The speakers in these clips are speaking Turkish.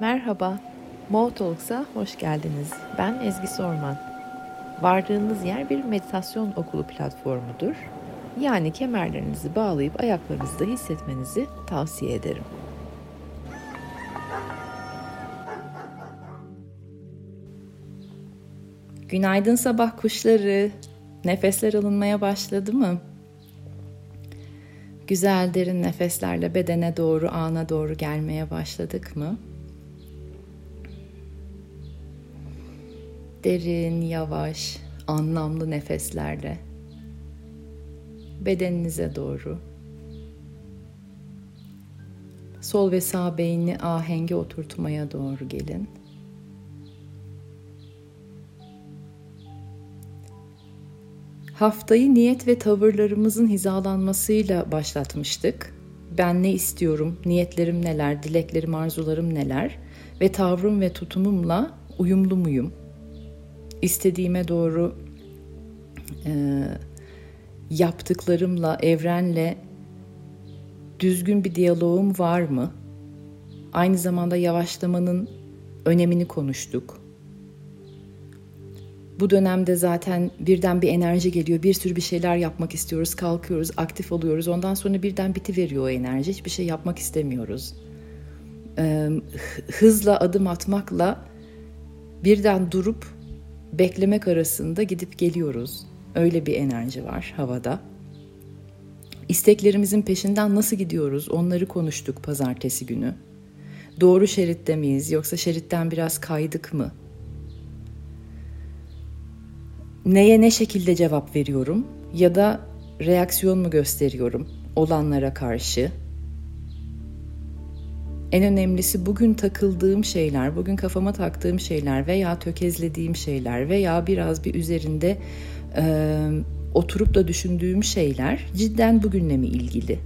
Merhaba, Mo Talks'a hoş geldiniz. Ben Ezgi Sorman. Vardığınız yer bir meditasyon okulu platformudur. Yani kemerlerinizi bağlayıp ayaklarınızda hissetmenizi tavsiye ederim. Günaydın sabah kuşları. Nefesler alınmaya başladı mı? Güzel derin nefeslerle bedene doğru, ana doğru gelmeye başladık mı? Derin, yavaş, anlamlı nefeslerle bedeninize doğru sol ve sağ beynini ahenge oturtmaya doğru gelin. Haftayı niyet ve tavırlarımızın hizalanmasıyla başlatmıştık. Ben ne istiyorum, niyetlerim neler, dileklerim, arzularım neler ve tavrım ve tutumumla uyumlu muyum? İstediğime doğru e, yaptıklarımla, evrenle düzgün bir diyaloğum var mı? Aynı zamanda yavaşlamanın önemini konuştuk. Bu dönemde zaten birden bir enerji geliyor. Bir sürü bir şeyler yapmak istiyoruz. Kalkıyoruz, aktif oluyoruz. Ondan sonra birden biti veriyor o enerji. Hiçbir şey yapmak istemiyoruz. Hızla adım atmakla birden durup beklemek arasında gidip geliyoruz. Öyle bir enerji var havada. İsteklerimizin peşinden nasıl gidiyoruz? Onları konuştuk pazartesi günü. Doğru şeritte miyiz yoksa şeritten biraz kaydık mı? neye ne şekilde cevap veriyorum ya da reaksiyon mu gösteriyorum olanlara karşı? En önemlisi bugün takıldığım şeyler, bugün kafama taktığım şeyler veya tökezlediğim şeyler veya biraz bir üzerinde e, oturup da düşündüğüm şeyler cidden bugünle mi ilgili?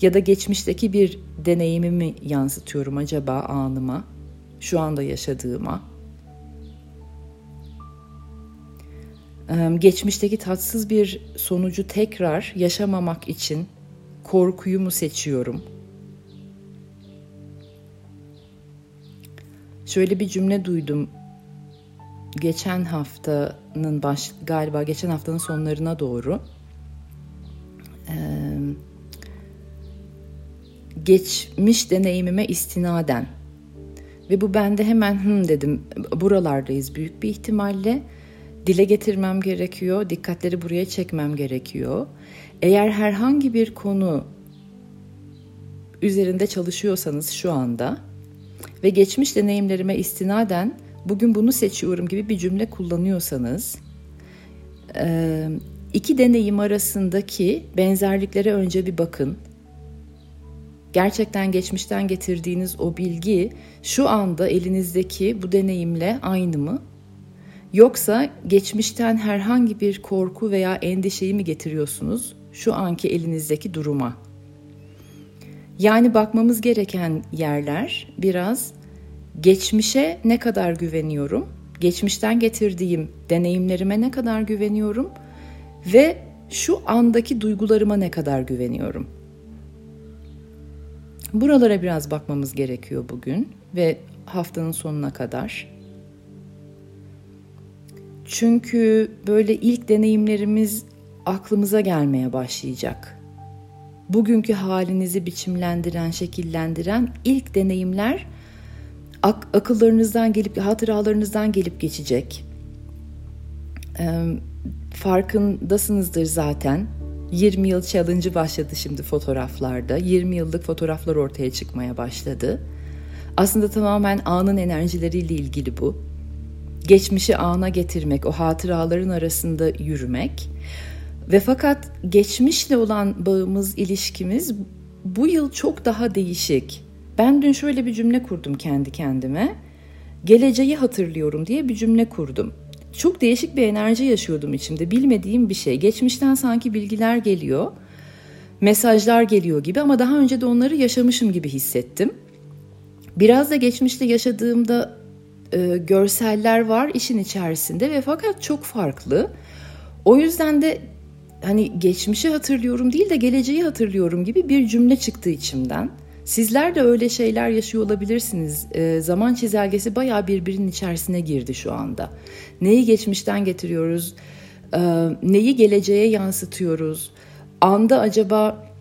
Ya da geçmişteki bir deneyimi mi yansıtıyorum acaba anıma? şu anda yaşadığıma. Geçmişteki tatsız bir sonucu tekrar yaşamamak için korkuyu mu seçiyorum? Şöyle bir cümle duydum. Geçen haftanın baş galiba geçen haftanın sonlarına doğru. Ee, geçmiş deneyimime istinaden ve bu bende hemen hım dedim. Buralardayız büyük bir ihtimalle. Dile getirmem gerekiyor. Dikkatleri buraya çekmem gerekiyor. Eğer herhangi bir konu üzerinde çalışıyorsanız şu anda ve geçmiş deneyimlerime istinaden bugün bunu seçiyorum gibi bir cümle kullanıyorsanız iki deneyim arasındaki benzerliklere önce bir bakın gerçekten geçmişten getirdiğiniz o bilgi şu anda elinizdeki bu deneyimle aynı mı? Yoksa geçmişten herhangi bir korku veya endişeyi mi getiriyorsunuz şu anki elinizdeki duruma? Yani bakmamız gereken yerler biraz geçmişe ne kadar güveniyorum? Geçmişten getirdiğim deneyimlerime ne kadar güveniyorum ve şu andaki duygularıma ne kadar güveniyorum? Buralara biraz bakmamız gerekiyor bugün ve haftanın sonuna kadar. Çünkü böyle ilk deneyimlerimiz aklımıza gelmeye başlayacak. Bugünkü halinizi biçimlendiren, şekillendiren ilk deneyimler ak- akıllarınızdan gelip, hatıralarınızdan gelip geçecek. Ee, farkındasınızdır zaten 20 yıl challenge'ı başladı şimdi fotoğraflarda. 20 yıllık fotoğraflar ortaya çıkmaya başladı. Aslında tamamen anın enerjileriyle ilgili bu. Geçmişi ana getirmek, o hatıraların arasında yürümek. Ve fakat geçmişle olan bağımız, ilişkimiz bu yıl çok daha değişik. Ben dün şöyle bir cümle kurdum kendi kendime. Geleceği hatırlıyorum diye bir cümle kurdum çok değişik bir enerji yaşıyordum içimde. Bilmediğim bir şey. Geçmişten sanki bilgiler geliyor. Mesajlar geliyor gibi ama daha önce de onları yaşamışım gibi hissettim. Biraz da geçmişte yaşadığımda e, görseller var işin içerisinde ve fakat çok farklı. O yüzden de hani geçmişi hatırlıyorum değil de geleceği hatırlıyorum gibi bir cümle çıktı içimden. Sizler de öyle şeyler yaşıyor olabilirsiniz. E, zaman çizelgesi bayağı birbirinin içerisine girdi şu anda. Neyi geçmişten getiriyoruz? E, neyi geleceğe yansıtıyoruz? Anda acaba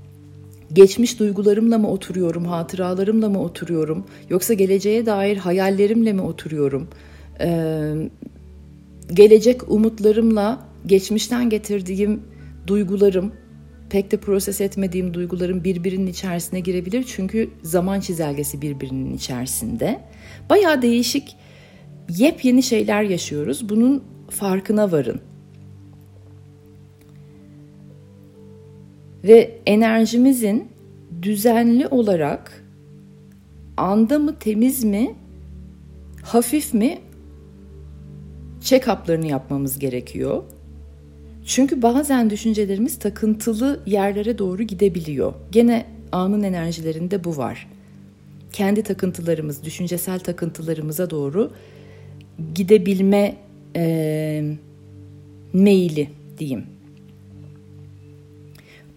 geçmiş duygularımla mı oturuyorum, hatıralarımla mı oturuyorum? Yoksa geleceğe dair hayallerimle mi oturuyorum? E, gelecek umutlarımla geçmişten getirdiğim duygularım, pek de proses etmediğim duygularım birbirinin içerisine girebilir. Çünkü zaman çizelgesi birbirinin içerisinde. Baya değişik, yepyeni şeyler yaşıyoruz. Bunun farkına varın. Ve enerjimizin düzenli olarak anda mı temiz mi, hafif mi check-up'larını yapmamız gerekiyor. Çünkü bazen düşüncelerimiz takıntılı yerlere doğru gidebiliyor. Gene anın enerjilerinde bu var. Kendi takıntılarımız, düşüncesel takıntılarımıza doğru gidebilme e, meyili diyeyim.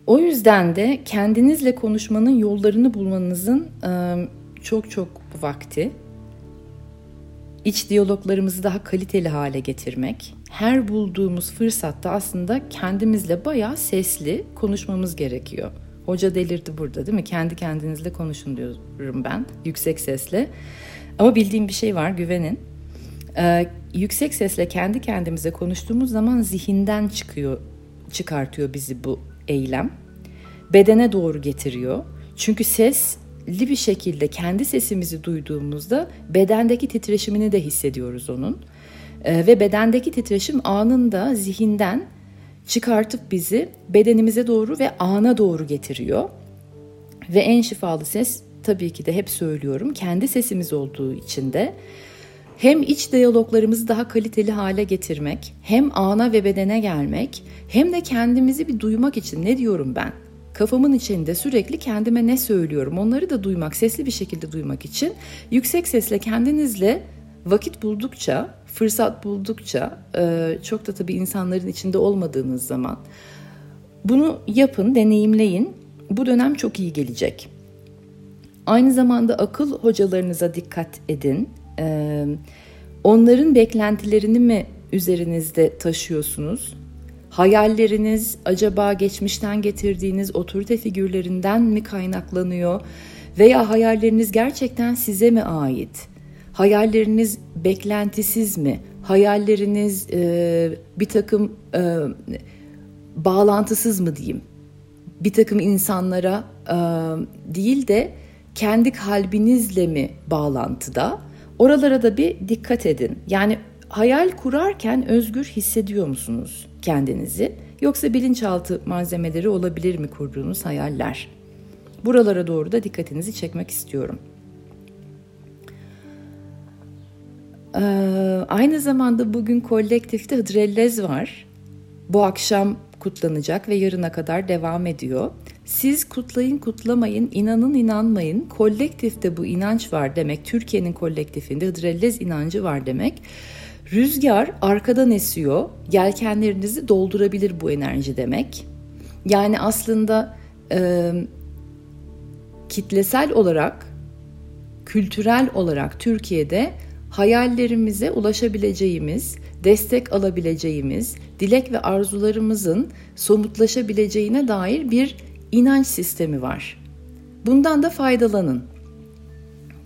O yüzden de kendinizle konuşmanın yollarını bulmanızın çok çok vakti. İç diyaloglarımızı daha kaliteli hale getirmek, her bulduğumuz fırsatta aslında kendimizle bayağı sesli konuşmamız gerekiyor. Hoca delirdi burada değil mi? Kendi kendinizle konuşun diyorum ben yüksek sesle. Ama bildiğim bir şey var güvenin. Ee, yüksek sesle kendi kendimize konuştuğumuz zaman zihinden çıkıyor, çıkartıyor bizi bu eylem. Bedene doğru getiriyor. Çünkü sesli bir şekilde kendi sesimizi duyduğumuzda bedendeki titreşimini de hissediyoruz onun. Ee, ve bedendeki titreşim anında zihinden çıkartıp bizi bedenimize doğru ve ana doğru getiriyor. Ve en şifalı ses tabii ki de hep söylüyorum kendi sesimiz olduğu için de hem iç diyaloglarımızı daha kaliteli hale getirmek, hem ana ve bedene gelmek, hem de kendimizi bir duymak için ne diyorum ben? Kafamın içinde sürekli kendime ne söylüyorum onları da duymak, sesli bir şekilde duymak için yüksek sesle kendinizle vakit buldukça fırsat buldukça e, çok da tabii insanların içinde olmadığınız zaman bunu yapın, deneyimleyin. Bu dönem çok iyi gelecek. Aynı zamanda akıl hocalarınıza dikkat edin. E, onların beklentilerini mi üzerinizde taşıyorsunuz? Hayalleriniz acaba geçmişten getirdiğiniz otorite figürlerinden mi kaynaklanıyor? Veya hayalleriniz gerçekten size mi ait? Hayalleriniz beklentisiz mi? Hayalleriniz e, bir takım e, bağlantısız mı diyeyim? Bir takım insanlara e, değil de kendi kalbinizle mi bağlantıda? Oralara da bir dikkat edin. Yani hayal kurarken özgür hissediyor musunuz kendinizi? Yoksa bilinçaltı malzemeleri olabilir mi kurduğunuz hayaller? Buralara doğru da dikkatinizi çekmek istiyorum. Ee, aynı zamanda bugün kolektifte Hıdrellez var. Bu akşam kutlanacak ve yarına kadar devam ediyor. Siz kutlayın kutlamayın, inanın inanmayın. Kolektifte bu inanç var demek. Türkiye'nin kolektifinde Hıdrellez inancı var demek. Rüzgar arkadan esiyor. Yelkenlerinizi doldurabilir bu enerji demek. Yani aslında e, kitlesel olarak, kültürel olarak Türkiye'de hayallerimize ulaşabileceğimiz, destek alabileceğimiz, dilek ve arzularımızın somutlaşabileceğine dair bir inanç sistemi var. Bundan da faydalanın.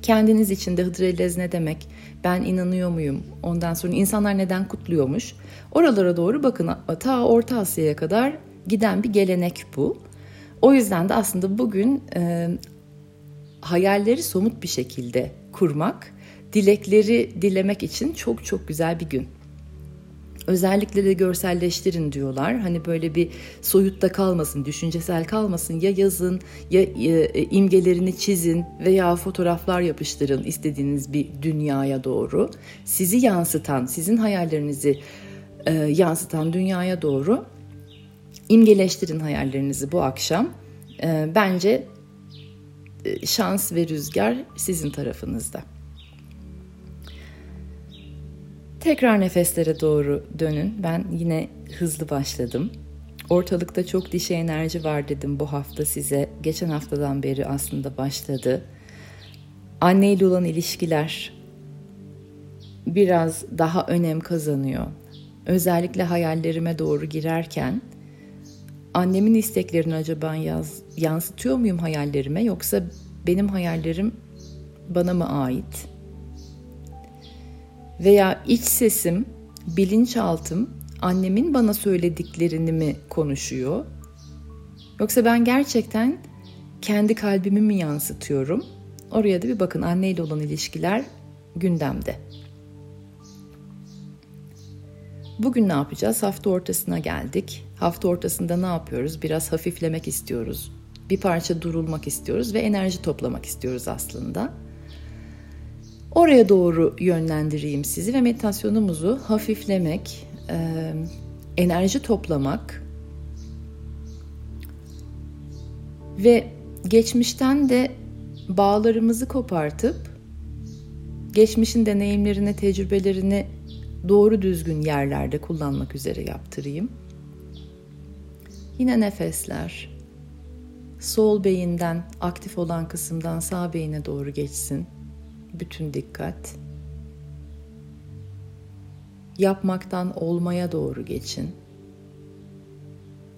Kendiniz için de Hıdrellez ne demek? Ben inanıyor muyum? Ondan sonra insanlar neden kutluyormuş? Oralara doğru bakın. Ta Orta Asya'ya kadar giden bir gelenek bu. O yüzden de aslında bugün e, hayalleri somut bir şekilde kurmak dilekleri dilemek için çok çok güzel bir gün. Özellikle de görselleştirin diyorlar. Hani böyle bir soyutta kalmasın, düşüncesel kalmasın. Ya yazın ya e, imgelerini çizin veya fotoğraflar yapıştırın istediğiniz bir dünyaya doğru. Sizi yansıtan, sizin hayallerinizi e, yansıtan dünyaya doğru imgeleştirin hayallerinizi bu akşam. E, bence e, şans ve rüzgar sizin tarafınızda. Tekrar nefeslere doğru dönün. Ben yine hızlı başladım. Ortalıkta çok dişi enerji var dedim bu hafta size. Geçen haftadan beri aslında başladı. Anne ile olan ilişkiler biraz daha önem kazanıyor. Özellikle hayallerime doğru girerken annemin isteklerini acaba yaz, yansıtıyor muyum hayallerime yoksa benim hayallerim bana mı ait? Veya iç sesim, bilinçaltım annemin bana söylediklerini mi konuşuyor? Yoksa ben gerçekten kendi kalbimi mi yansıtıyorum? Oraya da bir bakın anneyle olan ilişkiler gündemde. Bugün ne yapacağız? Hafta ortasına geldik. Hafta ortasında ne yapıyoruz? Biraz hafiflemek istiyoruz. Bir parça durulmak istiyoruz ve enerji toplamak istiyoruz aslında. Oraya doğru yönlendireyim sizi ve meditasyonumuzu hafiflemek, enerji toplamak ve geçmişten de bağlarımızı kopartıp geçmişin deneyimlerini, tecrübelerini doğru düzgün yerlerde kullanmak üzere yaptırayım. Yine nefesler. Sol beyinden aktif olan kısımdan sağ beyine doğru geçsin. Bütün dikkat. Yapmaktan olmaya doğru geçin.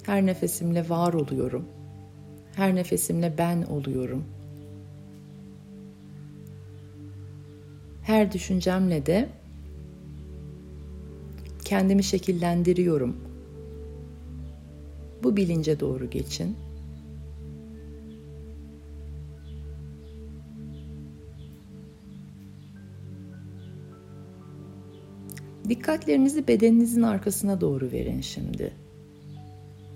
Her nefesimle var oluyorum. Her nefesimle ben oluyorum. Her düşüncemle de kendimi şekillendiriyorum. Bu bilince doğru geçin. Dikkatlerinizi bedeninizin arkasına doğru verin şimdi.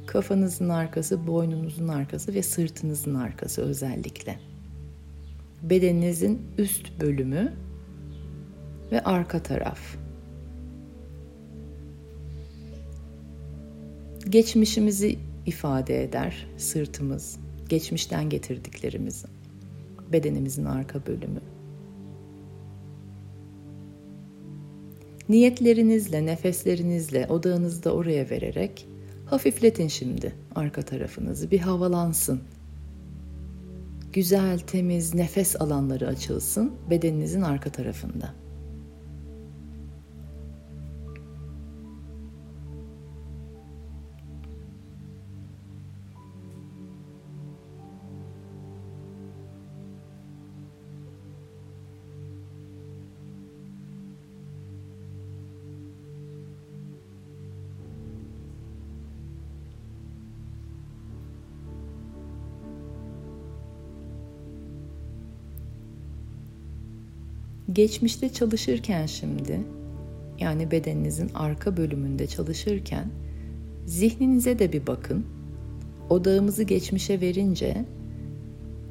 Kafanızın arkası, boynunuzun arkası ve sırtınızın arkası özellikle. Bedeninizin üst bölümü ve arka taraf. Geçmişimizi ifade eder sırtımız, geçmişten getirdiklerimiz, bedenimizin arka bölümü. Niyetlerinizle, nefeslerinizle odağınızı da oraya vererek hafifletin şimdi arka tarafınızı. Bir havalansın. Güzel, temiz nefes alanları açılsın bedeninizin arka tarafında. Geçmişte çalışırken şimdi yani bedeninizin arka bölümünde çalışırken zihninize de bir bakın. Odağımızı geçmişe verince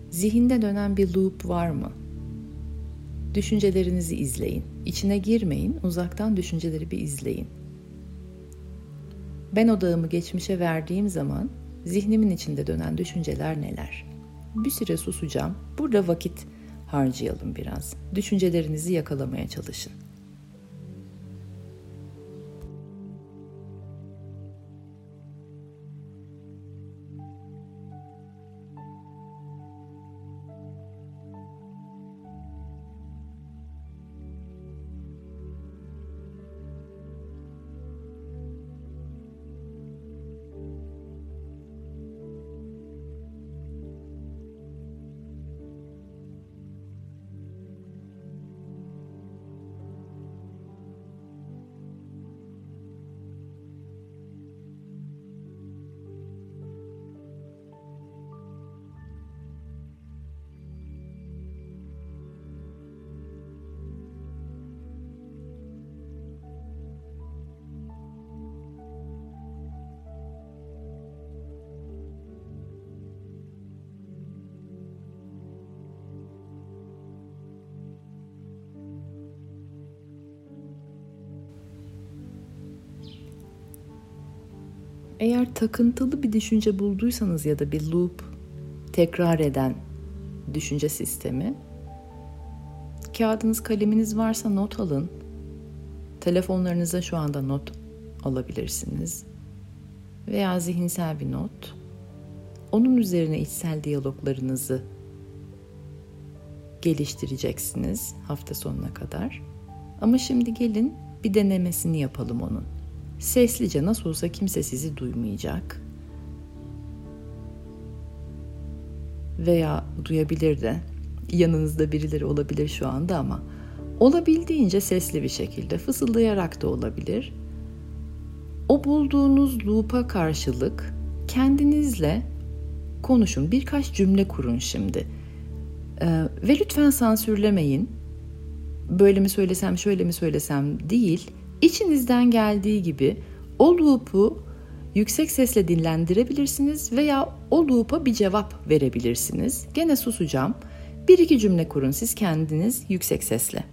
zihinde dönen bir loop var mı? Düşüncelerinizi izleyin. İçine girmeyin, uzaktan düşünceleri bir izleyin. Ben odağımı geçmişe verdiğim zaman zihnimin içinde dönen düşünceler neler? Bir süre susacağım. Burada vakit harcayalım biraz. Düşüncelerinizi yakalamaya çalışın. Eğer takıntılı bir düşünce bulduysanız ya da bir loop tekrar eden düşünce sistemi kağıdınız kaleminiz varsa not alın. Telefonlarınıza şu anda not alabilirsiniz. veya zihinsel bir not. Onun üzerine içsel diyaloglarınızı geliştireceksiniz hafta sonuna kadar. Ama şimdi gelin bir denemesini yapalım onun. Seslice nasıl olsa kimse sizi duymayacak. Veya duyabilir de. Yanınızda birileri olabilir şu anda ama olabildiğince sesli bir şekilde fısıldayarak da olabilir. O bulduğunuz loop'a karşılık kendinizle konuşun. Birkaç cümle kurun şimdi. Ee, ve lütfen sansürlemeyin. Böyle mi söylesem, şöyle mi söylesem değil. İçinizden geldiği gibi o loop'u yüksek sesle dinlendirebilirsiniz veya o loop'a bir cevap verebilirsiniz. Gene susacağım. Bir iki cümle kurun siz kendiniz yüksek sesle.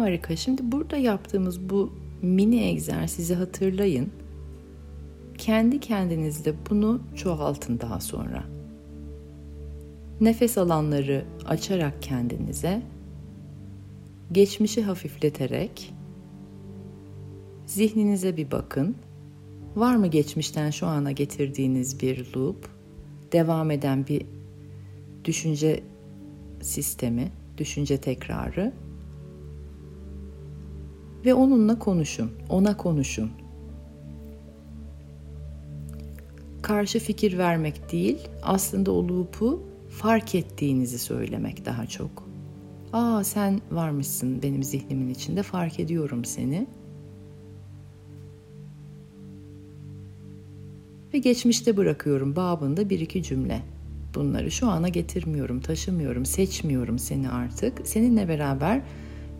Harika. Şimdi burada yaptığımız bu mini egzersizi hatırlayın. Kendi kendinizle bunu çoğaltın daha sonra. Nefes alanları açarak kendinize, geçmişi hafifleterek zihninize bir bakın. Var mı geçmişten şu ana getirdiğiniz bir loop, devam eden bir düşünce sistemi, düşünce tekrarı? Ve onunla konuşun, ona konuşun. Karşı fikir vermek değil, aslında o loop'u fark ettiğinizi söylemek daha çok. Aa sen varmışsın benim zihnimin içinde fark ediyorum seni. Ve geçmişte bırakıyorum babında bir iki cümle. Bunları şu ana getirmiyorum, taşımıyorum, seçmiyorum seni artık. Seninle beraber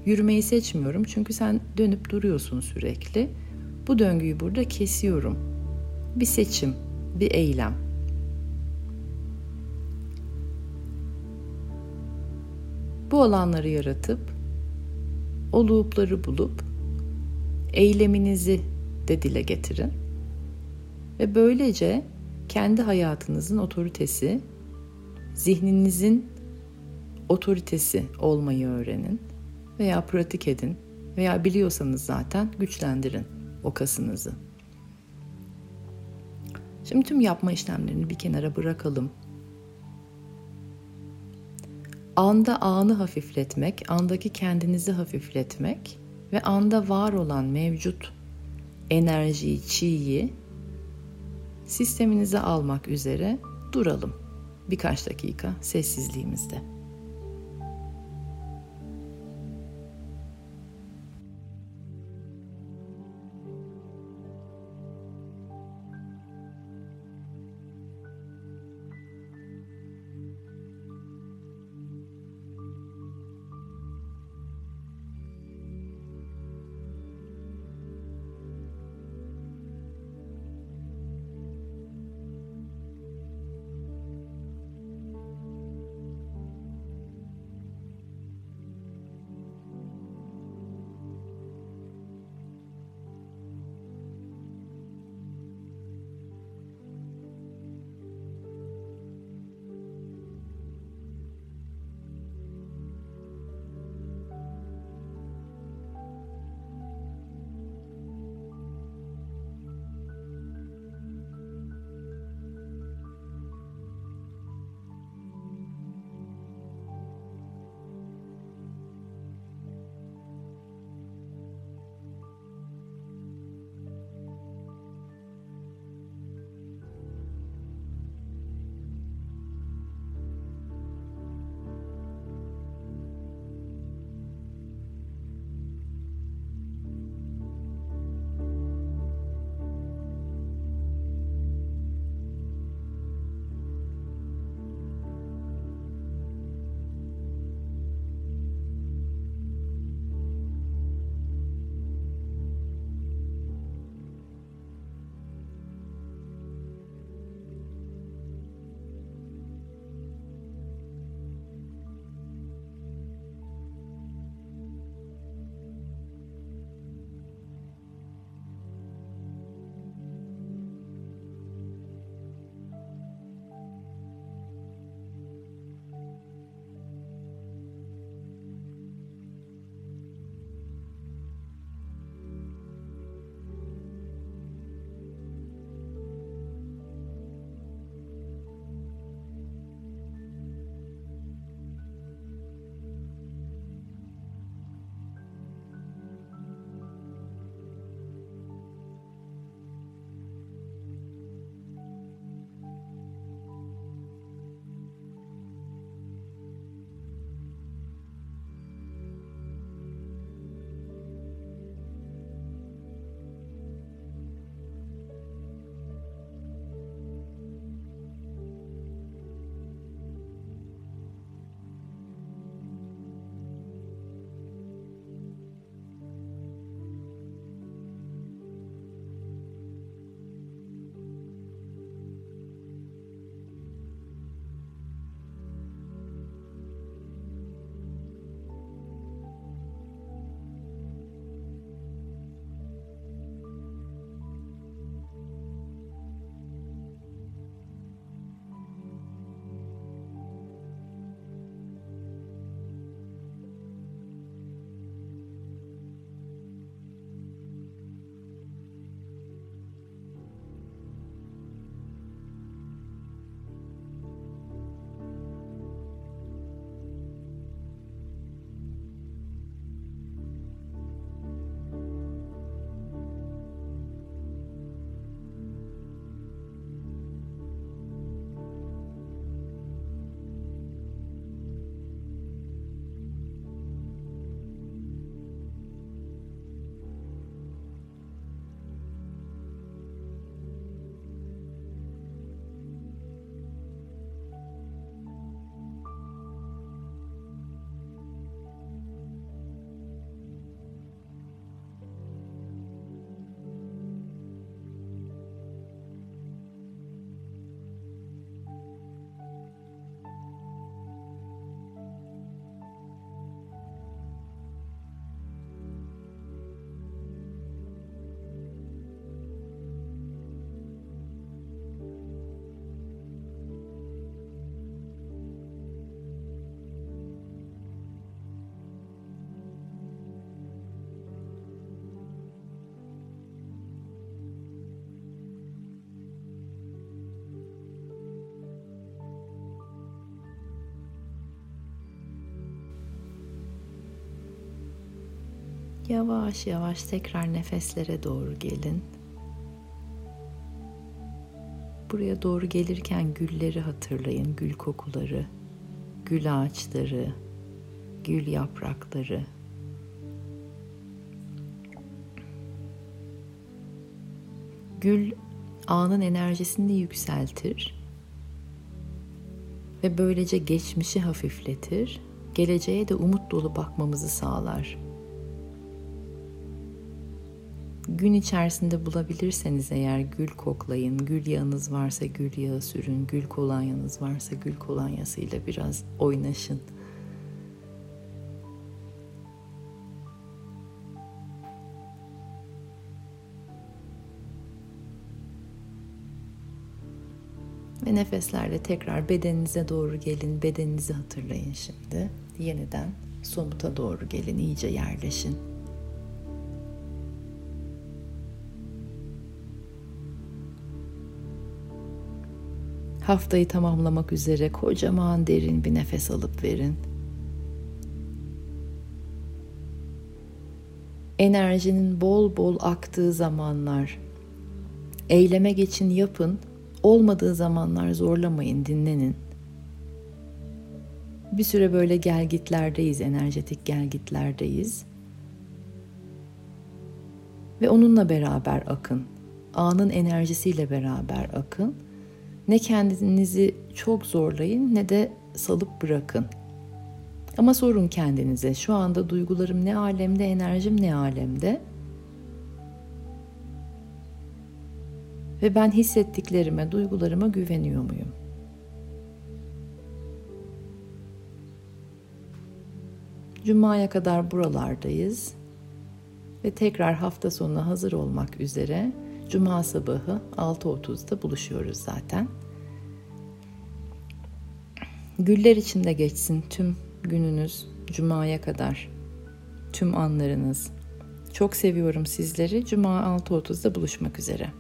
Yürümeyi seçmiyorum çünkü sen dönüp duruyorsun sürekli. Bu döngüyü burada kesiyorum. Bir seçim, bir eylem. Bu alanları yaratıp o loop'ları bulup eyleminizi de dile getirin. Ve böylece kendi hayatınızın otoritesi, zihninizin otoritesi olmayı öğrenin veya pratik edin veya biliyorsanız zaten güçlendirin o kasınızı. Şimdi tüm yapma işlemlerini bir kenara bırakalım. Anda anı hafifletmek, andaki kendinizi hafifletmek ve anda var olan mevcut enerjiyi, çiğyi sisteminize almak üzere duralım. Birkaç dakika sessizliğimizde. Yavaş yavaş tekrar nefeslere doğru gelin. Buraya doğru gelirken gülleri hatırlayın, gül kokuları, gül ağaçları, gül yaprakları. Gül anın enerjisini yükseltir ve böylece geçmişi hafifletir, geleceğe de umut dolu bakmamızı sağlar. Gün içerisinde bulabilirseniz eğer gül koklayın, gül yağınız varsa gül yağı sürün, gül kolonyanız varsa gül kolonyasıyla biraz oynaşın. Ve nefeslerle tekrar bedeninize doğru gelin. Bedeninizi hatırlayın şimdi. Yeniden somuta doğru gelin. iyice yerleşin. Haftayı tamamlamak üzere kocaman derin bir nefes alıp verin. Enerjinin bol bol aktığı zamanlar. Eyleme geçin yapın Olmadığı zamanlar zorlamayın, dinlenin. Bir süre böyle gelgitlerdeyiz, enerjetik gelgitlerdeyiz. Ve onunla beraber akın. Anın enerjisiyle beraber akın. Ne kendinizi çok zorlayın ne de salıp bırakın. Ama sorun kendinize şu anda duygularım ne alemde, enerjim ne alemde? Ve ben hissettiklerime, duygularıma güveniyor muyum? Cuma'ya kadar buralardayız. Ve tekrar hafta sonuna hazır olmak üzere Cuma sabahı 6.30'da buluşuyoruz zaten. Güller içinde geçsin tüm gününüz Cuma'ya kadar. Tüm anlarınız. Çok seviyorum sizleri. Cuma 6.30'da buluşmak üzere.